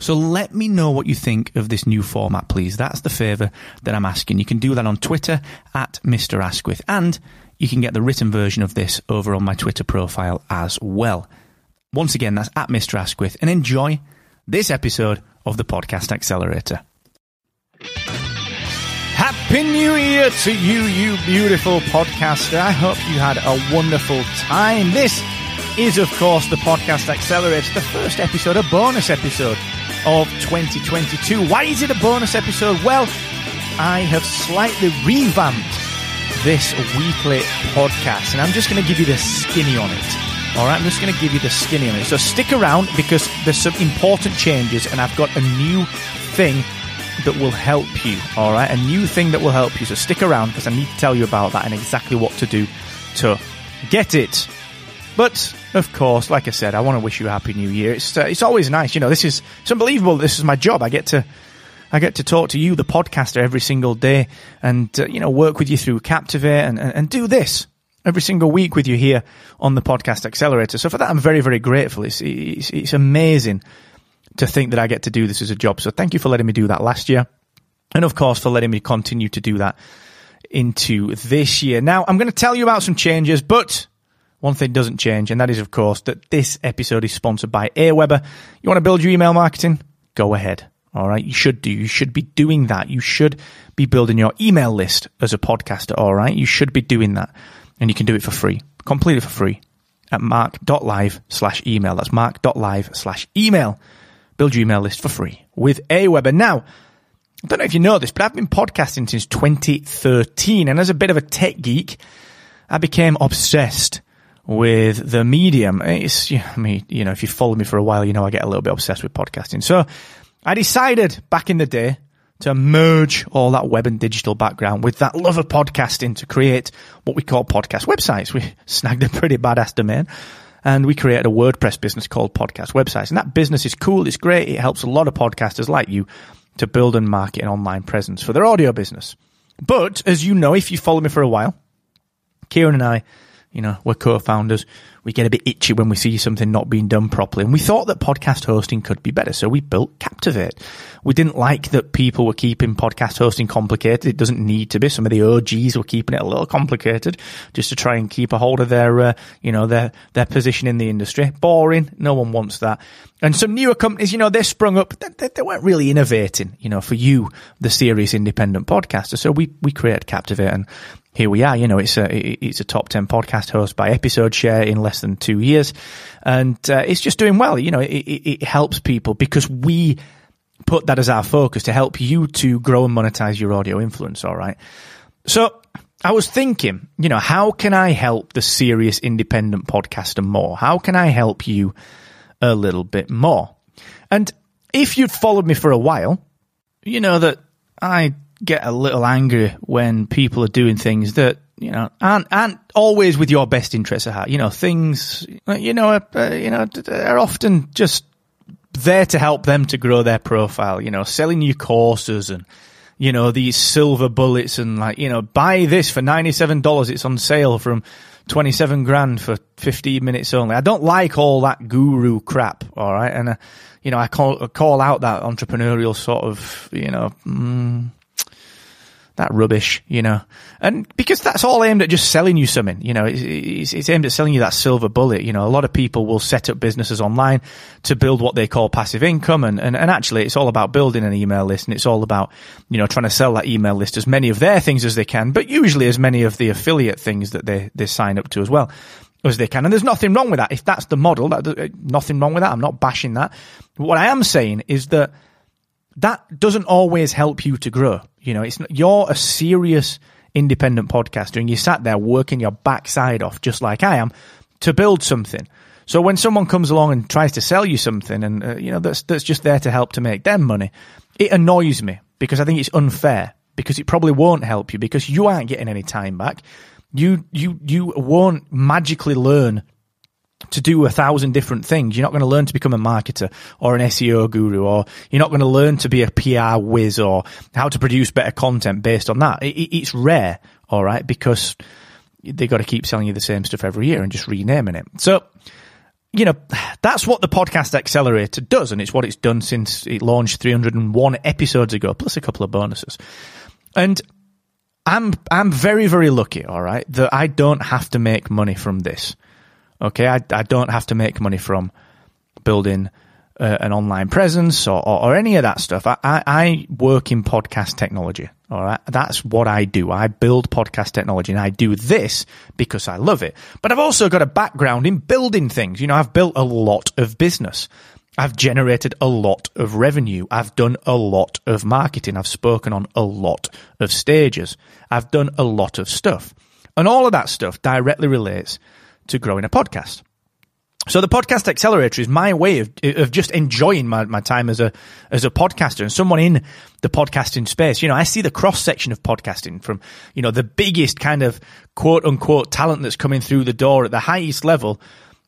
So let me know what you think of this new format, please. That's the favour that I'm asking. You can do that on Twitter at Mr. Asquith, and you can get the written version of this over on my Twitter profile as well. Once again, that's at Mr. Asquith, and enjoy this episode of the Podcast Accelerator. Happy New Year to you, you beautiful podcaster. I hope you had a wonderful time. This is, of course, the Podcast Accelerator, the first episode, a bonus episode of 2022. Why is it a bonus episode? Well, I have slightly revamped this weekly podcast, and I'm just going to give you the skinny on it. All right, I'm just going to give you the skinny on it. So stick around because there's some important changes, and I've got a new thing that will help you. All right, a new thing that will help you. So stick around because I need to tell you about that and exactly what to do to get it. But of course, like I said, I want to wish you a happy new year. It's uh, it's always nice, you know. This is it's unbelievable. This is my job. I get to I get to talk to you, the podcaster, every single day, and uh, you know work with you through Captivate and, and, and do this every single week with you here on the podcast accelerator. So for that, I'm very very grateful. It's it's, it's amazing to think that I get to do this as a job. So thank you for letting me do that last year, and of course for letting me continue to do that into this year. Now I'm going to tell you about some changes, but one thing doesn't change, and that is, of course, that this episode is sponsored by Aweber. You want to build your email marketing? Go ahead. All right. You should do. You should be doing that. You should be building your email list as a podcaster. All right. You should be doing that. And you can do it for free, completely for free at mark.live slash email. That's mark.live slash email. Build your email list for free with Aweber. Now, I don't know if you know this, but I've been podcasting since 2013. And as a bit of a tech geek, I became obsessed with the medium. It's, I mean, you know, if you follow me for a while, you know I get a little bit obsessed with podcasting. So I decided back in the day to merge all that web and digital background with that love of podcasting to create what we call podcast websites. We snagged a pretty badass domain and we created a WordPress business called Podcast Websites. And that business is cool. It's great. It helps a lot of podcasters like you to build and market an online presence for their audio business. But as you know, if you follow me for a while, Kieran and I you know, we're co-founders. We get a bit itchy when we see something not being done properly. And we thought that podcast hosting could be better. So we built Captivate. We didn't like that people were keeping podcast hosting complicated. It doesn't need to be. Some of the OGs were keeping it a little complicated just to try and keep a hold of their, uh, you know, their, their position in the industry. Boring. No one wants that. And some newer companies, you know, they sprung up. They, they weren't really innovating, you know, for you, the serious independent podcaster. So we, we created Captivate and here we are. You know, it's a it's a top ten podcast host by episode share in less than two years, and uh, it's just doing well. You know, it, it, it, helps people because we put that as our focus to help you to grow and monetize your audio influence. All right, so. I was thinking, you know, how can I help the serious independent podcaster more? How can I help you a little bit more? And if you've followed me for a while, you know that I get a little angry when people are doing things that you know aren't aren't always with your best interests at heart. You know, things you know are, uh, you know are often just there to help them to grow their profile. You know, selling you courses and you know these silver bullets and like you know buy this for ninety seven dollars. It's on sale from. 27 grand for 15 minutes only. I don't like all that guru crap, all right? And, uh, you know, I call, call out that entrepreneurial sort of, you know, mm, that rubbish, you know, and because that's all aimed at just selling you something, you know, it's, it's, aimed at selling you that silver bullet. You know, a lot of people will set up businesses online to build what they call passive income. And, and, and actually it's all about building an email list and it's all about, you know, trying to sell that email list as many of their things as they can, but usually as many of the affiliate things that they, they sign up to as well as they can. And there's nothing wrong with that. If that's the model, that, uh, nothing wrong with that. I'm not bashing that. what I am saying is that that doesn't always help you to grow. You know, it's not, you're a serious independent podcaster and you sat there working your backside off just like I am to build something. So when someone comes along and tries to sell you something and uh, you know that's that's just there to help to make them money, it annoys me because I think it's unfair because it probably won't help you because you aren't getting any time back. You you you won't magically learn to do a thousand different things. You're not going to learn to become a marketer or an SEO guru, or you're not going to learn to be a PR whiz or how to produce better content based on that. It, it's rare, all right, because they got to keep selling you the same stuff every year and just renaming it. So, you know, that's what the podcast accelerator does, and it's what it's done since it launched 301 episodes ago, plus a couple of bonuses. And I'm I'm very very lucky, all right, that I don't have to make money from this. Okay, I, I don't have to make money from building uh, an online presence or, or, or, any of that stuff. I, I, I, work in podcast technology. All right. That's what I do. I build podcast technology and I do this because I love it. But I've also got a background in building things. You know, I've built a lot of business. I've generated a lot of revenue. I've done a lot of marketing. I've spoken on a lot of stages. I've done a lot of stuff. And all of that stuff directly relates to growing a podcast. So the podcast accelerator is my way of of just enjoying my, my time as a as a podcaster and someone in the podcasting space. You know, I see the cross section of podcasting from you know the biggest kind of quote unquote talent that's coming through the door at the highest level,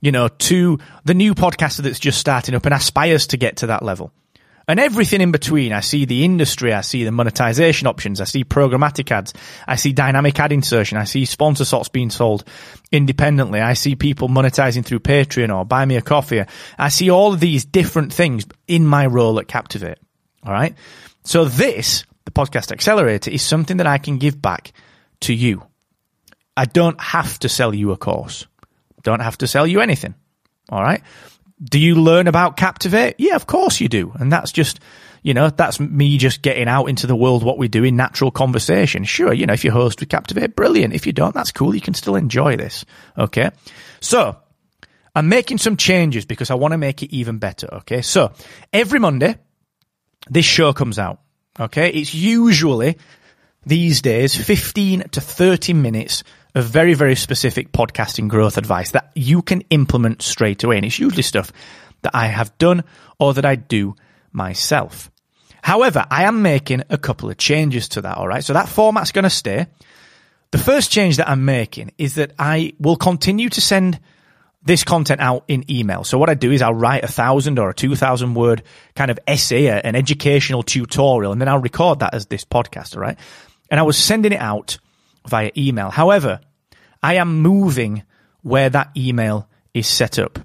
you know, to the new podcaster that's just starting up and aspires to get to that level and everything in between. I see the industry, I see the monetization options, I see programmatic ads, I see dynamic ad insertion, I see sponsor slots being sold independently, I see people monetizing through Patreon or buy me a coffee. I see all of these different things in my role at Captivate. All right. So this, the podcast accelerator, is something that I can give back to you. I don't have to sell you a course. Don't have to sell you anything. All right. Do you learn about Captivate? Yeah, of course you do. And that's just, you know, that's me just getting out into the world what we do in natural conversation. Sure, you know, if you host with Captivate, brilliant. If you don't, that's cool. You can still enjoy this. Okay. So I'm making some changes because I want to make it even better. Okay. So every Monday, this show comes out. Okay. It's usually these days 15 to 30 minutes of very, very specific podcasting growth advice that you can implement straight away. And it's usually stuff that I have done or that I do myself. However, I am making a couple of changes to that. All right. So that format's going to stay. The first change that I'm making is that I will continue to send this content out in email. So what I do is I'll write a thousand or a two thousand word kind of essay, an educational tutorial, and then I'll record that as this podcast. All right. And I was sending it out via email. However, I am moving where that email is set up.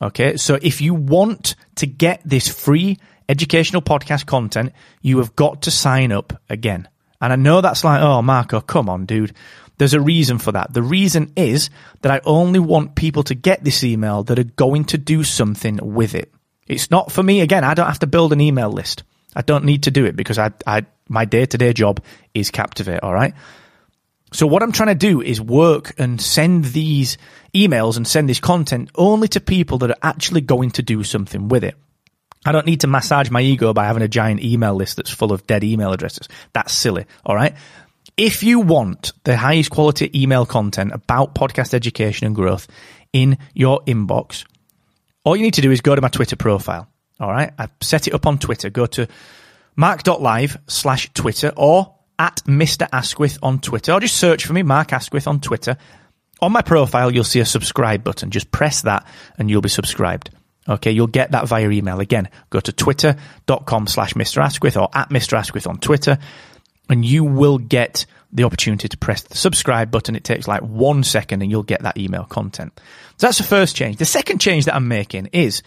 Okay. So if you want to get this free educational podcast content, you have got to sign up again. And I know that's like, oh, Marco, come on, dude. There's a reason for that. The reason is that I only want people to get this email that are going to do something with it. It's not for me. Again, I don't have to build an email list. I don't need to do it because I, I my day to day job is Captivate. All right. So what I'm trying to do is work and send these emails and send this content only to people that are actually going to do something with it. I don't need to massage my ego by having a giant email list that's full of dead email addresses. That's silly. All right. If you want the highest quality email content about podcast education and growth in your inbox, all you need to do is go to my Twitter profile. All right. I've set it up on Twitter. Go to mark.live slash Twitter or at Mr. Asquith on Twitter, or just search for me, Mark Asquith on Twitter. On my profile, you'll see a subscribe button. Just press that and you'll be subscribed. Okay, you'll get that via email. Again, go to twitter.com slash Mr. Asquith or at Mr. Asquith on Twitter, and you will get the opportunity to press the subscribe button. It takes like one second and you'll get that email content. So that's the first change. The second change that I'm making is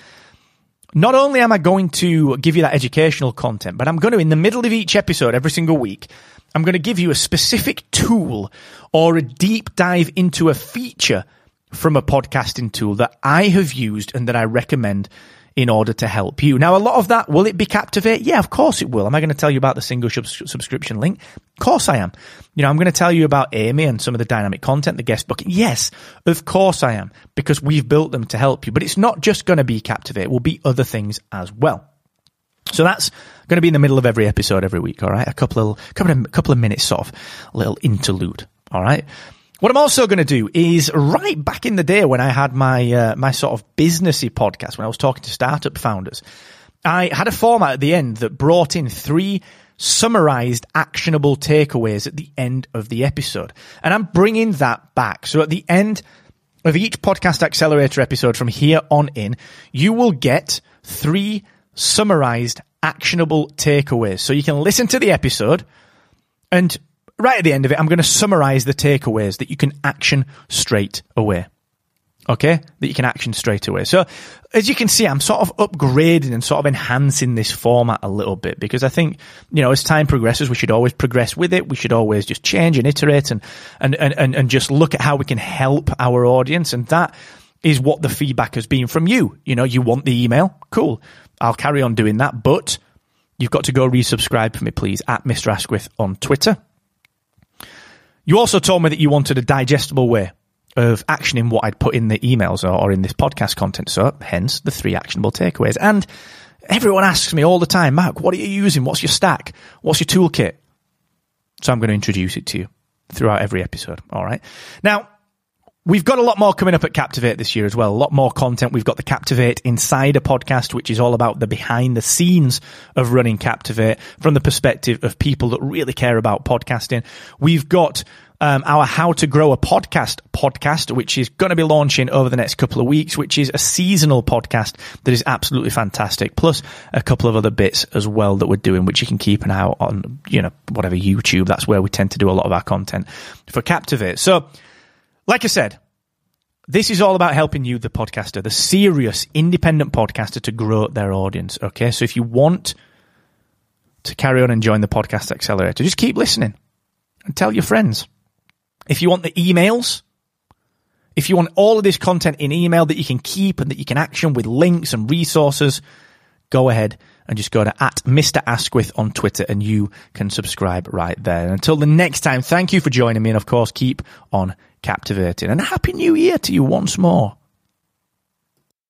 not only am I going to give you that educational content, but I'm going to, in the middle of each episode every single week, I'm going to give you a specific tool or a deep dive into a feature from a podcasting tool that I have used and that I recommend in order to help you. Now, a lot of that, will it be Captivate? Yeah, of course it will. Am I going to tell you about the single subscription link? Of course I am. You know, I'm going to tell you about Amy and some of the dynamic content, the guest booking. Yes, of course I am, because we've built them to help you. But it's not just going to be Captivate. It will be other things as well. So that's going to be in the middle of every episode every week. All right. A couple of, couple of, couple of minutes sort of little interlude. All right. What I'm also going to do is right back in the day when I had my uh, my sort of businessy podcast when I was talking to startup founders, I had a format at the end that brought in three summarized actionable takeaways at the end of the episode, and I'm bringing that back. So at the end of each podcast accelerator episode from here on in, you will get three summarized actionable takeaways. So you can listen to the episode and right at the end of it, I'm going to summarize the takeaways that you can action straight away. Okay? That you can action straight away. So, as you can see, I'm sort of upgrading and sort of enhancing this format a little bit because I think, you know, as time progresses, we should always progress with it. We should always just change and iterate and, and, and, and just look at how we can help our audience. And that is what the feedback has been from you. You know, you want the email. Cool. I'll carry on doing that, but you've got to go resubscribe for me, please, at Mr. Asquith on Twitter. You also told me that you wanted a digestible way of actioning what I'd put in the emails or, or in this podcast content. So hence the three actionable takeaways. And everyone asks me all the time, Mark, what are you using? What's your stack? What's your toolkit? So I'm going to introduce it to you throughout every episode. All right. Now, We've got a lot more coming up at Captivate this year as well. A lot more content. We've got the Captivate Insider podcast, which is all about the behind the scenes of running Captivate from the perspective of people that really care about podcasting. We've got um, our How to Grow a Podcast podcast, which is going to be launching over the next couple of weeks, which is a seasonal podcast that is absolutely fantastic. Plus a couple of other bits as well that we're doing, which you can keep an eye out on, you know, whatever YouTube. That's where we tend to do a lot of our content for Captivate. So, like I said, this is all about helping you, the podcaster, the serious independent podcaster to grow their audience. Okay. So if you want to carry on and join the podcast accelerator, just keep listening and tell your friends. If you want the emails, if you want all of this content in email that you can keep and that you can action with links and resources, go ahead and just go to at Mr. Asquith on Twitter and you can subscribe right there. And until the next time, thank you for joining me. And of course, keep on captivating. And happy new year to you once more.